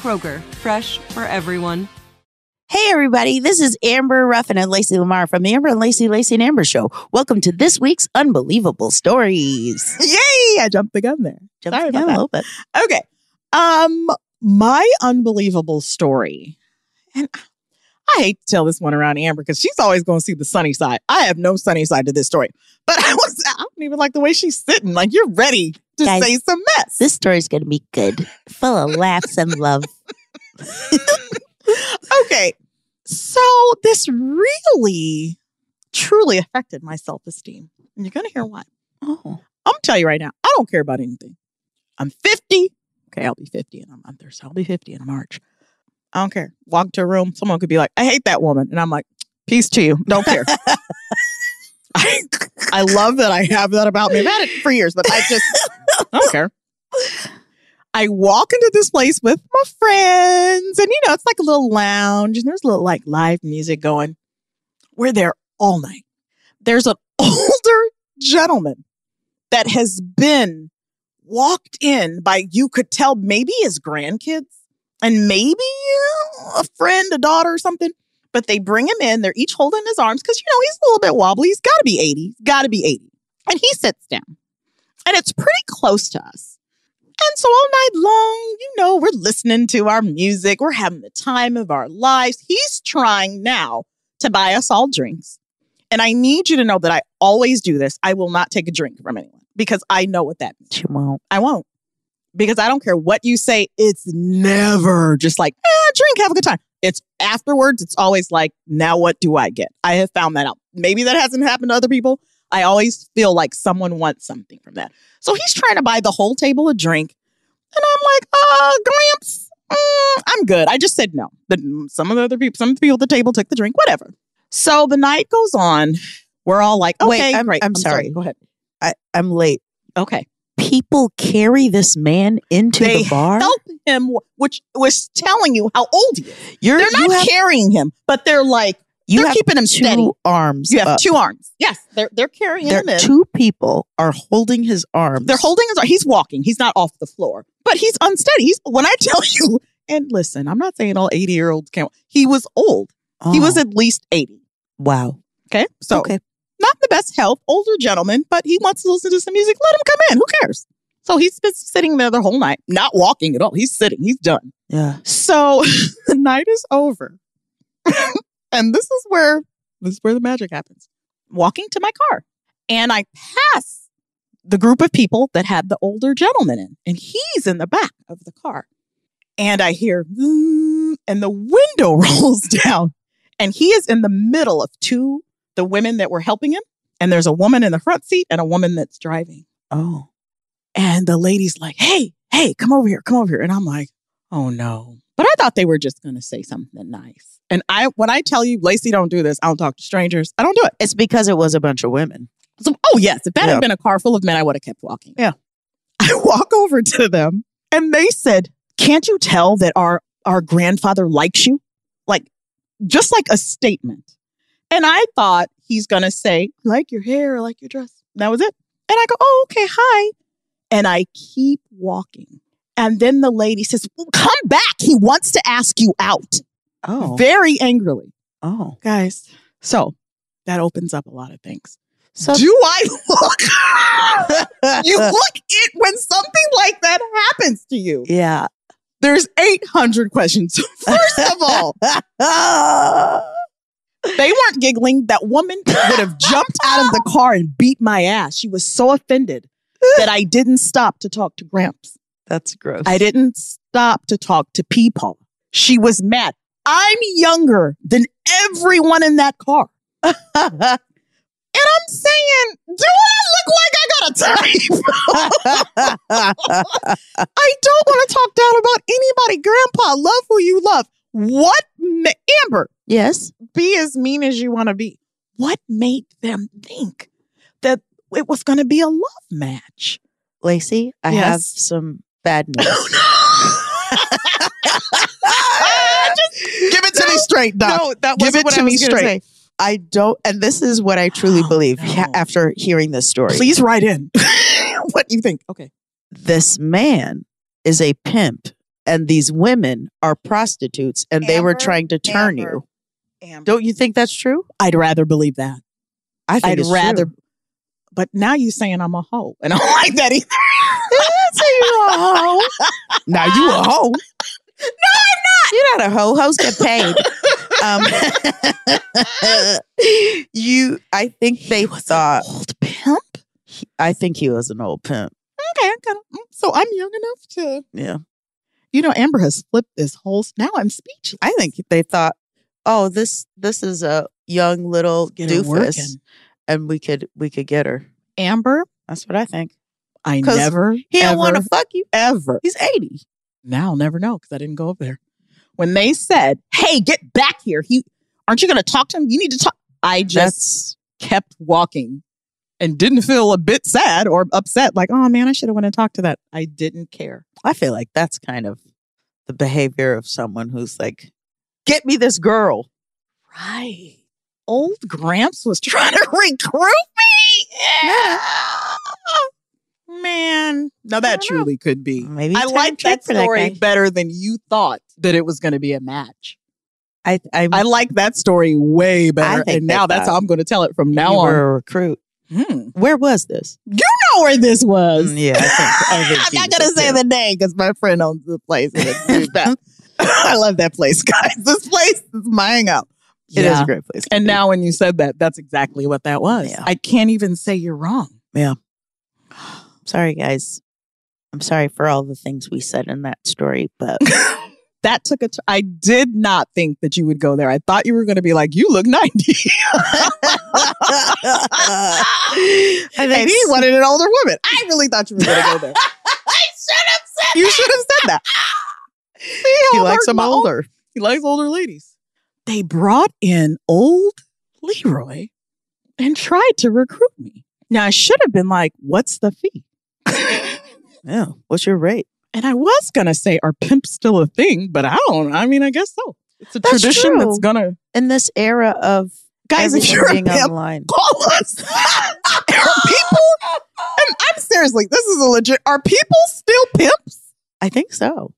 Kroger, fresh for everyone. Hey, everybody, this is Amber Ruffin and Lacey Lamar from the Amber and Lacey, Lacey and Amber Show. Welcome to this week's Unbelievable Stories. Yay! I jumped the gun there. Jump Sorry the gun about a little bit. that. Okay. Um, my unbelievable story, and I hate to tell this one around Amber because she's always going to see the sunny side. I have no sunny side to this story, but I was I don't even like the way she's sitting. Like you're ready to Guys, say some mess. This story's going to be good, full of laughs and love. okay. So this really, truly affected my self esteem. And you're going to hear why. Oh, I'm gonna tell you right now, I don't care about anything. I'm 50. Okay, I'll be 50 in a month or so. I'll be 50 in March. I don't care. Walk to a room, someone could be like, I hate that woman. And I'm like, peace to you. Don't care. I, I love that I have that about me. I've had it for years, but I just I don't care. I walk into this place with my friends, and you know, it's like a little lounge, and there's a little like live music going. We're there all night. There's an older gentleman that has been walked in by, you could tell maybe his grandkids and maybe uh, a friend, a daughter or something. But they bring him in. They're each holding his arms because, you know, he's a little bit wobbly. He's got to be 80. Got to be 80. And he sits down. And it's pretty close to us. And so all night long, you know, we're listening to our music. We're having the time of our lives. He's trying now to buy us all drinks. And I need you to know that I always do this. I will not take a drink from anyone because I know what that means. you won't. I won't. Because I don't care what you say. It's never just like, eh, drink, have a good time. It's afterwards, it's always like, now what do I get? I have found that out. Maybe that hasn't happened to other people. I always feel like someone wants something from that. So he's trying to buy the whole table a drink. And I'm like, uh, Gramps, mm, I'm good. I just said no. But some of the other people, some of the people at the table took the drink, whatever. So the night goes on. We're all like, okay, Wait, I'm- great. I'm sorry. Go ahead. I, I'm late. Okay. People carry this man into they the bar. help him, which was telling you how old he is. You're, They're not you have, carrying him, but they're like you they're keeping him two steady. arms. You have up. two arms. Yes, they're they're carrying There, him in. two people are holding his arms. They're holding his. Arm. He's walking. He's not off the floor, but he's unsteady. He's when I tell you. And listen, I'm not saying all 80 year olds can't. He was old. He was Oh, at least 80. wow. Okay, so okay. not the best health, older gentleman, but he wants to listen to some music. Let him come in. Who cares? So he's been sitting there the whole night, not walking at all. He's sitting. He's done. Yeah. So the night is over. and this is where this is where the magic happens. Walking to my car. And I pass the group of people that had the older gentleman in. And he's in the back of the car. And I hear "Mm," and the window rolls down. And he is in the middle of two the women that were helping him. And there's a woman in the front seat and a woman that's driving. Oh. And the lady's like, hey, hey, come over here, come over here. And I'm like, oh no. But I thought they were just going to say something nice. And I, when I tell you, Lacey, don't do this, I don't talk to strangers, I don't do it. It's because it was a bunch of women. So, oh, yes, if that Yeah. had been a car full of men, I would have kept walking. Yeah. I walk over to them and they said, can't you tell that our, our grandfather likes you? Like, just like a statement. And I thought he's going to say, like your hair, I like your dress. That was it. And I go, oh, okay, hi. And I keep walking. And then the lady says, well, come back. He wants to ask you out Oh. very angrily. Oh. Guys, so that opens up a lot of things. So Do I look? you look it when something like that happens to you. yeah. There's 800 questions. First of all, they weren't giggling. That woman would have jumped out of the car and beat my ass. She was so offended that I didn't stop to talk to Gramps. That's gross. I didn't stop to talk to Peepaw. She was mad. I'm younger than everyone in that car. And I'm saying, do I look like I got a type? I don't want to talk down about anybody. Grandpa, love who you love. What, ma- Amber, yes. be as mean as you want to be. What made them think that it was going to be a love match? Lacey, I Yes. have some bad news. Oh, Just give it to me straight, Doc. No, that wasn't it what to I me was gonna straight. say. I don't, and this is what I truly Oh, believe no. ha- after hearing this story. Please write in. what do you think? Okay. This man is a pimp, and these women are prostitutes, and they were trying to turn Amber, you. Don't you think that's true? I'd rather believe that. I think I'd it's rather. true. But now you're saying I'm a hoe, and I don't like that either. you a hoe. now you a hoe. You're not a hoe. Hoes get paid. um, you, I think they thought. old pimp. he- I think he was an old pimp. Okay, kind of. So I'm young enough to. Yeah, You know, Amber has flipped this whole. Now I'm speechless. I think they thought, oh, this this is a young little Get doofus, and we could we could get her. Amber, That's what I think. I never. He don't want to fuck you. ever. He's eighty. Now I'll never know because I didn't go over there. When they said, "Hey, get back here," he aren't you going to talk to him? You need to talk. I just kept walking and didn't feel a bit sad or upset. Like, oh man, I should have went and talked to that. I didn't care. I feel like that's kind of the behavior of someone who's like, "Get me this girl." Right. Old Gramps was trying to recruit me. Yeah. Man, now that don't know. truly could be. Maybe I like that for that story better than you thought that it was going to be a match. I I, I like that story way better. And now that's how I'm going to tell it from now on. recruit. Hmm. Where was this? You know where this was. Mm, yeah, I think- I think I'm not going to say there. the name because my friend owns the place. And it's really bad. I love that place, guys. This place is my hangout. It is a great place. And be. now when you said that, that's exactly what that was. Yeah. I can't even say you're wrong. Sorry, guys. I'm sorry for all the things we said in that story, but That took a. T- I did not think that you would go there. I thought you were going to be like, "You look 90. I and he wanted an older woman. I really thought you were going to go there. I should have said You should have said that. See he likes them older. He likes older ladies. They brought in old Leroy and tried to recruit me. Now I should have been like, "What's the fee?" Yeah. What's your rate? And I was gonna say, "Are pimps still a thing?" But I don't. I mean, I guess so. It's a That's tradition true. that's gonna. In this era of Guys, if you're a being pimp, online, call us. are people? And I'm seriously, this is a legit. Are people still pimps? I think so.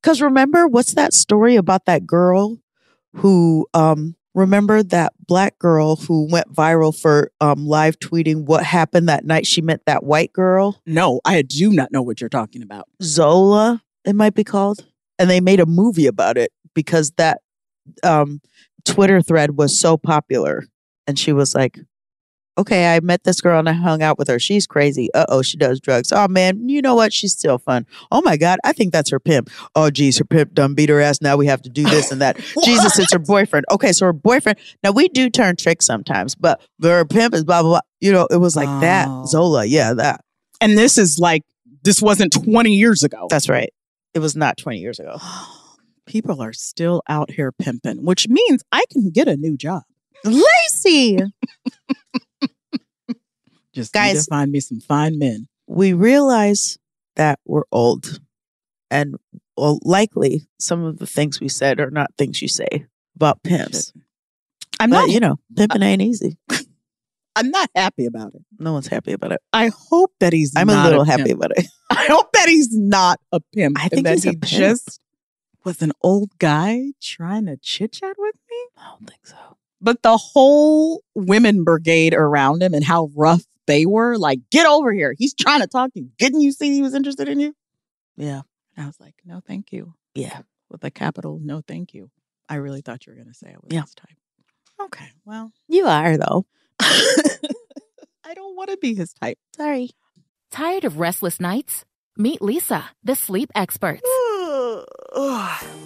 Because remember, what's that story about that girl who, um, remember that black girl who went viral for um, live tweeting what happened that night she met that white girl? No, I do not know what you're talking about. Zola, it might be called. And they made a movie about it because that um, Twitter thread was so popular. And she was like, okay, I met this girl and I hung out with her. She's crazy. Uh oh, she does drugs. Oh man, you know what? She's still fun. Oh my God, I think that's her pimp. Oh geez, her pimp done beat her ass. Now we have to do this and that. Jesus, it's her boyfriend. Okay, so her boyfriend. Now we do turn tricks sometimes, but her pimp is blah, blah, blah. You know, it was like Oh. that. Zola, yeah, that. And this is like this wasn't 20 years ago. That's right. It was not 20 years ago. People are still out here pimping, which means I can get a new job. Lacey. Just Guys- find me some fine men. we realize that we're old and well, likely some of the things we said are not things you say about pimps. I'm But not. you know, pimping ain't easy. I'm not happy about it. No one's happy about it. I hope that he's. I'm a little pimp. happy about it. I hope that he's not a pimp. I think that a he just was an old guy trying to chit chat with me. I don't think so. But the whole women brigade around him and how rough they were, like, get over here. He's trying to talk to you. Didn't you see he was interested in you? Yeah. And I was like, no, thank you. Yeah. With a capital, no, thank you. I really thought you were going to say I was Yeah. his type. Okay, well, You are though. I don't want to be his type. Sorry. Tired of restless nights? Meet Leesa, the sleep experts.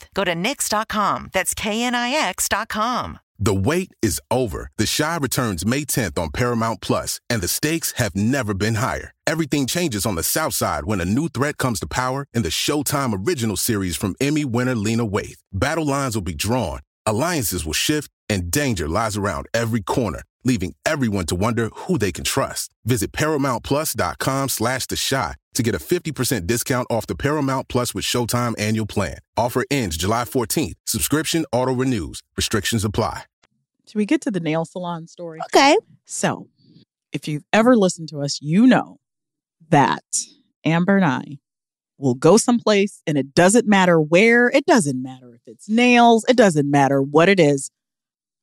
Go to knix.com. That's KNIX.com. The wait is over. The Chi returns May 10th on Paramount Plus, and the stakes have never been higher. Everything changes on the South Side when a new threat comes to power in the Showtime original series from Emmy winner Lena Waithe. Battle lines will be drawn, alliances will shift, and danger lies around every corner, leaving everyone to wonder who they can trust. Visit ParamountPlus.com slash The Chi to get a 50% discount off the Paramount Plus with Showtime annual plan. Offer ends July 14th. Subscription auto-renews. Restrictions apply. Should we get to the nail salon story? Okay. So, if you've ever listened to us, you know that Amber and I will go someplace and it doesn't matter where, it doesn't matter if it's nails, it doesn't matter what it is.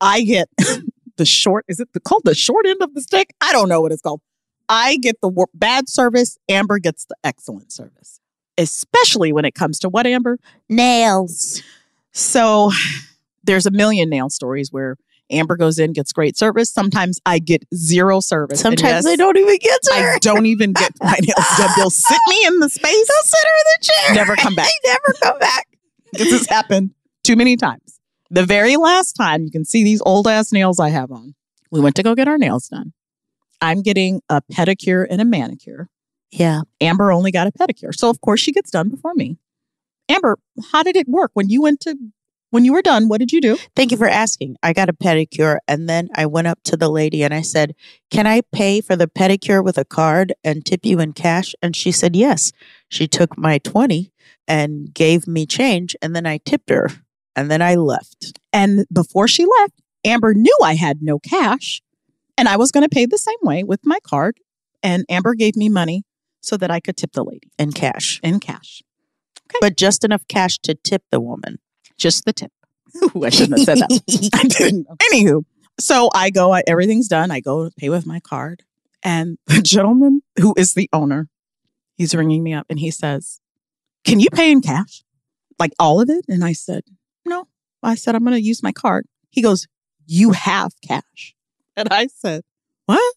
I get the short, is it the, called the short end of the stick? I don't know what it's called. I get the bad service, Amber gets the excellent service, especially when it comes to what, Amber? Nails. So there's a million nail stories where Amber goes in, gets great service. Sometimes I get zero service. Sometimes yes, they don't even get to her. I don't even get my nails done. They'll sit me in the space. They'll sit her in the chair. Never come back. they never come back. This has happened too many times. The very last time you can see these old ass nails I have on. We went to go get our nails done. I'm getting a pedicure and a manicure. Yeah. Amber only got a pedicure. So of course she gets done before me. Amber, how did it work when you went to when you were done? What did you do? Thank you for asking. I got a pedicure and then I went up to the lady and I said, Can I pay for the pedicure with a card and tip you in cash? And she said, Yes. She took my 20 and gave me change and then I tipped her and then I left. And before she left, Amber knew I had no cash and I was going to pay the same way with my card. And Amber gave me money so that I could tip the lady in cash. in cash. But just enough cash to tip the woman. Just the tip. Ooh, I shouldn't have said that. I didn't. Anywho, so I go, I, everything's done. I go to pay with my card. And the gentleman who is the owner, he's ringing me up and he says, Can you pay in cash? Like all of it? And I said. I said, I'm going to use my card. He goes, You have cash. And I said, What?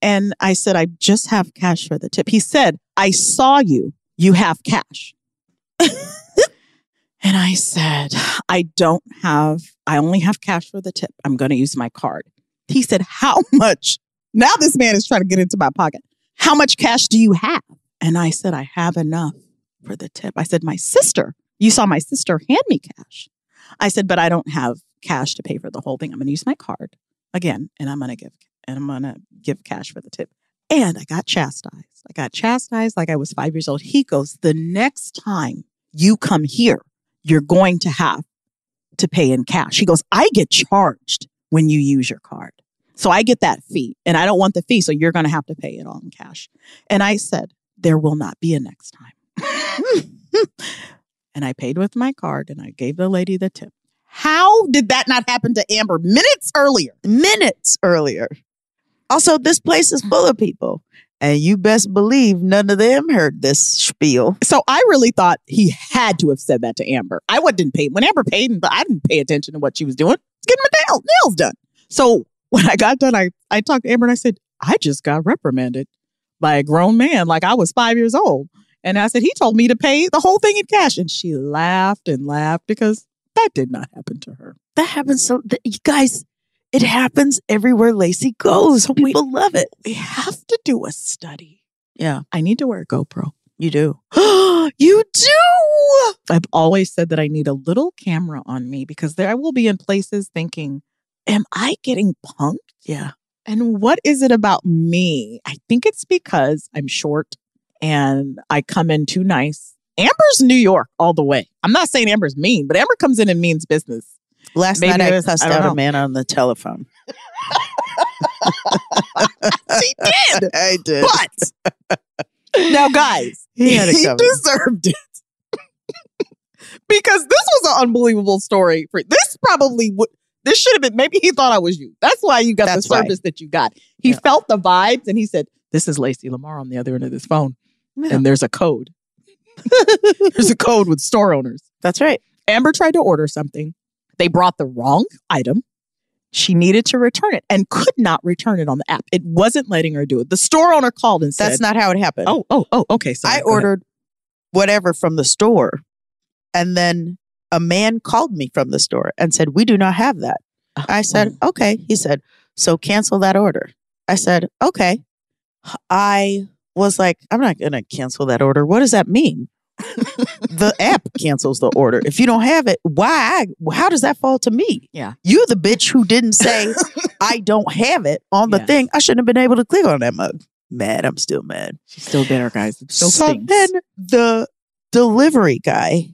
And I said, I just have cash for the tip. He said, I saw you. You have cash. and I said, I don't have, I only have cash for the tip. I'm going to use my card. He said, How much? Now this man is trying to get into my pocket. How much cash do you have? And I said, I have enough for the tip. I said, My sister, you saw my sister hand me cash. I said, But I don't have cash to pay for the whole thing. I'm going to use my card again, and I'm going to give, and I'm going to give cash for the tip. And I got chastised. I got chastised like I was five years old. He goes, The next time you come here, you're going to have to pay in cash. He goes, I get charged when you use your card. So I get that fee and I don't want the fee. So you're going to have to pay it all in cash. And I said, There will not be a next time. and I paid with my card and I gave the lady the tip. How did that not happen to Amber minutes earlier? Minutes earlier. Also, this place is full of people. And you best believe none of them heard this spiel. So I really thought he had to have said that to Amber. I wasn't paid when Amber paid, but I didn't pay attention to what she was doing. Getting my nails, nails done. So when I got done, I, I talked to Amber and I said, I just got reprimanded by a grown man like I was five years old. And I said, he told me to pay the whole thing in cash. And she laughed and laughed because that did not happen to her. That happens so, you guys, it happens everywhere Lacey goes. People love it. We have to do a study. Yeah, I need to wear a GoPro. you do. you do. I've always said that I need a little camera on me because there I will be in places thinking, am I getting punked? Yeah. And what is it about me? I think it's because I'm short and I come in too nice. Amber's New York all the way. I'm not saying Amber's mean, but Amber comes in and means business. Last Maybe night I there's- cussed I out know. a man on the telephone. She did. I did. But now, guys, He had he deserved it. because this was an unbelievable story. For this probably would this should have been maybe he thought I was you. That's why you got That's the why. service that you got. He Yeah. felt the vibes and he said, This is Lacey Lamar on the other end of this phone. And there's a code. there's a code with store owners. That's right. Amber tried to order something. They brought the wrong item. She needed to return it and could not return it on the app. It wasn't letting her do it. The store owner called and said, That's not how it happened. Oh, oh, oh, okay. Sorry. I Go ahead. ordered whatever from the store. And then a man called me from the store and said, We do not have that. Oh, I said, Okay. He said, So cancel that order. I said, Okay. I was like, I'm not going to cancel that order. What does that mean? the app cancels the order. If you don't have it, why? How does that fall to me? Yeah. You, the bitch who didn't say, I don't have it on the Yes. thing. I shouldn't have been able to click on that mug. Mad. I'm still mad. She's still bitter, guys. It still so stinks. then the delivery guy,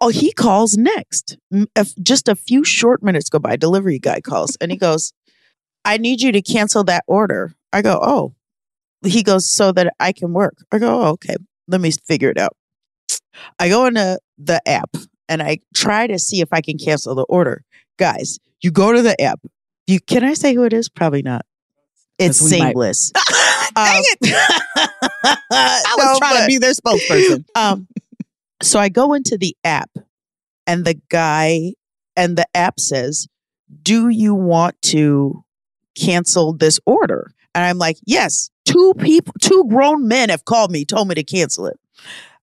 oh, he calls next. Just a few short minutes go by, delivery guy calls and he goes, I need you to cancel that order. I go, oh. He goes, so that I can work. I go, oh, okay. Let me figure it out. I go into the app and I try to see if I can cancel the order. Guys, you go to the app. You can I say who it is? Probably not. It's seamless. Dang it. I was trying to be their spokesperson. um, so I go into the app, and the guy and the app says, "Do you want to cancel this order?" And I'm like, "Yes." Two people, two grown men have called me, told me to cancel it.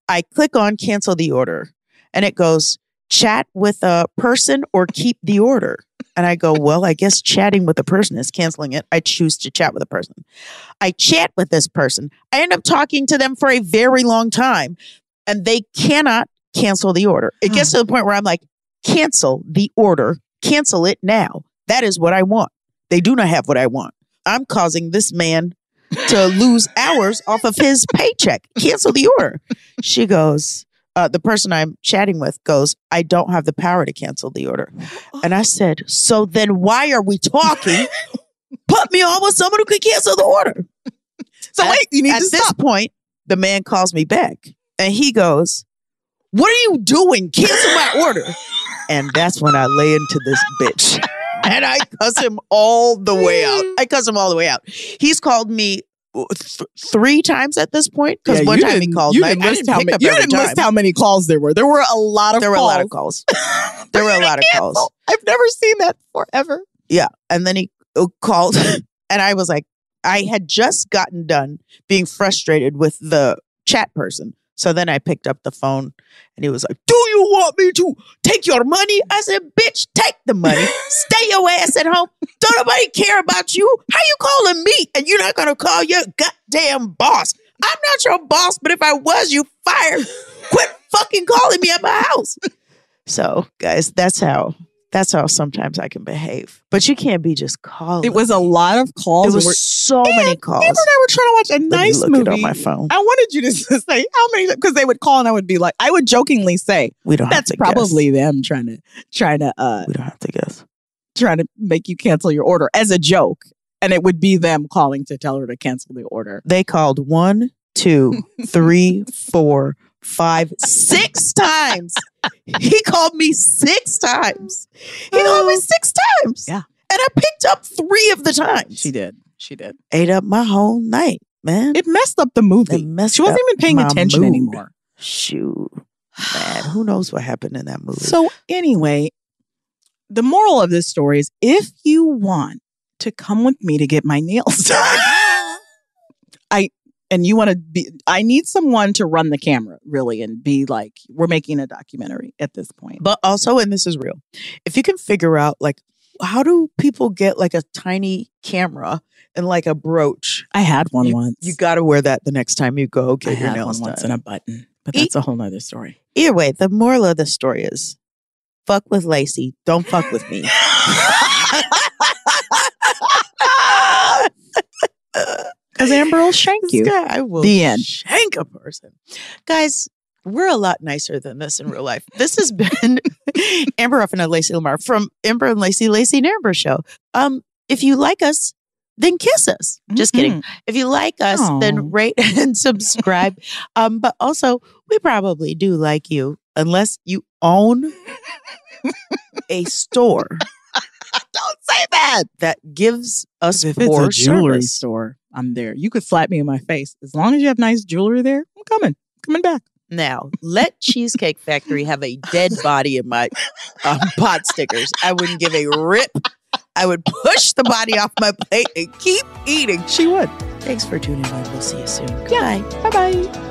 I click on cancel the order, and it goes chat with a person or keep the order. And I go, well, I guess chatting with a person is canceling it. I choose to chat with a person. I chat with this person. I end up talking to them for a very long time, and they cannot cancel the order. It gets to the point where I'm like, cancel the order, cancel it now. That is what I want. They do not have what I want. I'm causing this man to lose hours off of his paycheck. Cancel the order. She goes, uh, the person I'm chatting with goes, I don't have the power to cancel the order. And I said, So then why are we talking? Put me on with someone who can cancel the order. So At- wait, you need to At to this stop. point, the man calls me back and he goes, What are you doing? Cancel my order. And that's when I lay into this bitch. And I cuss him all the way out. I cuss him all the way out. He's called me uh, th- three times at this point because Yeah, one time he called. You I- didn't I list didn't how pick many. up You didn't list how many calls there were. There were a lot of. There were a calls. lot of calls. There were a lot of calls. I've never seen that forever. Yeah. And then he uh, called, and I was like, I had just gotten done being frustrated with the chat person. So then I picked up the phone and he was like, Do you want me to take your money? I said, Bitch, take the money. Stay your ass at home. Don't nobody care about you. How you calling me? And you're not gonna call your goddamn boss. I'm not your boss, but if I was, you fired. Quit fucking calling me at my house. So, guys, that's how that's how sometimes I can behave. But you can't be just calling. It was a lot of calls. It was We're- so And many calls. Amber and I were trying to watch a me nice look movie on my phone. I wanted you to say how many because they would call and I would be like, I would jokingly say, we don't have "That's probably them trying to trying to uh we don't have to guess. trying to make you cancel your order as a joke." And it would be them calling to tell her to cancel the order. They called one, two, three, four, five, six times. He called me six times. He called me oh. six times. Yeah. And I picked up three of the times. She did. She did. ate up my whole night, man. It messed up the movie. She wasn't even paying attention mood. anymore. Shoot. Man, who knows what happened in that movie? So anyway, the moral of this story is if you want to come with me to get my nails done, I and you want to be I need someone to run the camera really and be like we're making a documentary at this point. But also, and this is real, if you can figure out like how do people get like a tiny camera and like a brooch? I had one you, once. You got to wear that the next time you go I your had nails one once done. and a button. But E- that's a whole nother story. Either way, the moral of the story is fuck with Lacey. Don't fuck with me. Because Amber will shank you. guy, I will The end. shank a person. Guys, we're a lot nicer than this in real life. This has been Amber Ruffin and Lacey Lamar from Amber and Lacey, Lacey and Amber Show. Um, if you like us, then kiss us. Just kidding. Mhm. If you like us, Aw. then rate and subscribe. um, but also, we probably do like you unless you own a store Don't say that. that gives us If it's poor a jewelry service. store, I'm there. You could slap me in my face. As long as you have nice jewelry there, I'm coming. Coming back. Now, let Cheesecake Factory have a dead body in my um, pot stickers. I wouldn't give a rip. I would push the body off my plate and keep eating. She would. Thanks for tuning in. We'll see you soon. Goodbye. Bye bye.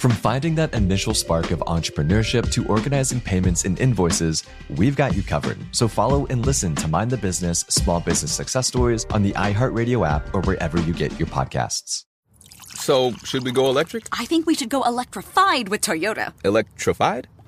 From finding that initial spark of entrepreneurship to organizing payments and invoices, we've got you covered. So follow and listen to Mind the Business Small Business Success Stories on the iHeartRadio app or wherever you get your podcasts. So, should we go electric? I think we should go electrified with Toyota. Electrified?